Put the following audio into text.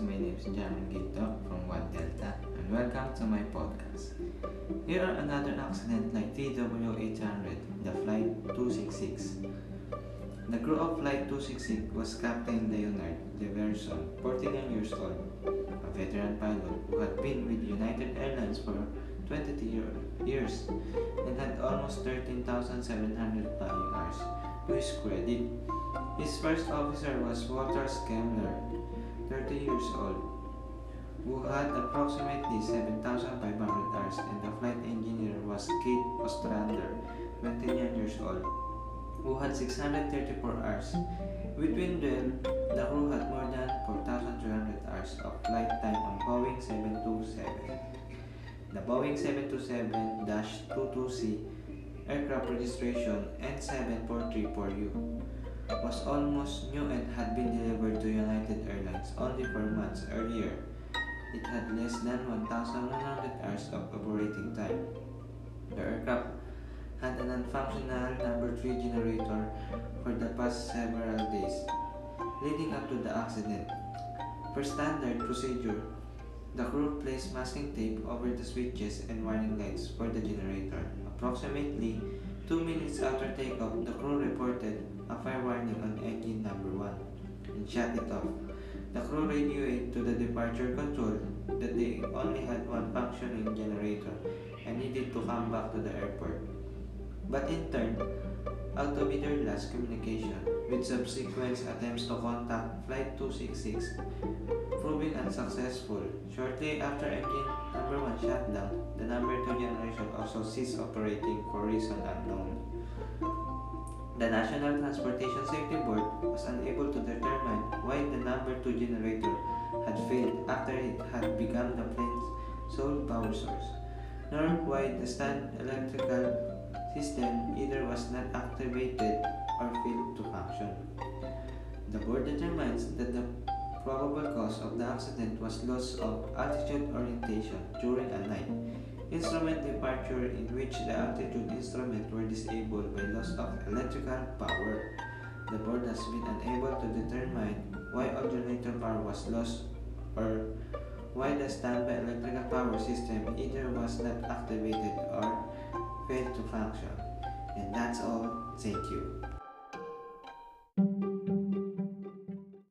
name is Jamin Gito from One Delta, and welcome to my podcast. Here are another accident like TW800, the Flight 266. The crew of Flight 266 was Captain Leonard Leverson, 49 years old, a veteran pilot who had been with United Airlines for 22 years and had almost 13,700 flying hours to his credit. His first officer was Walter Schlemmer, 30 years old, who had approximately 7,500 hours, and the flight engineer was Kate Ostrander, 29 years old, who had 634 hours. Between them, the crew had more than 4,300 hours of flight time on Boeing 727. The Boeing 727-22C aircraft registration N7434U was almost new and had been Airlines only four months earlier. It had less than 1,100 hours of operating time. The aircraft had an unfunctional number 3 generator for the past several days, leading up to the accident. Per standard procedure, the crew placed masking tape over the switches and warning lights for the generator. Approximately two minutes after takeoff, the crew reported a fire warning on engine number 1 and shut it off. The crew radioed to the departure control that they only had one functioning generator and needed to come back to the airport. But in turn, out of their last communication, with subsequent attempts to contact Flight 266, proving unsuccessful. Shortly after engine number 1 shut down, the number 2 generation also ceased operating for reason unknown. The National Transportation Safety 2 generator had failed after it had become the plane's sole power source, nor why the stand electrical system either was not activated or failed to function. The board determines that the probable cause of the accident was loss of attitude orientation during a night instrument departure in which the attitude instrument were disabled by loss of electrical power. The board has been unable to determine why alternator power was lost or why the standby electrical power system either was not activated or failed to function. And that's all. Thank you.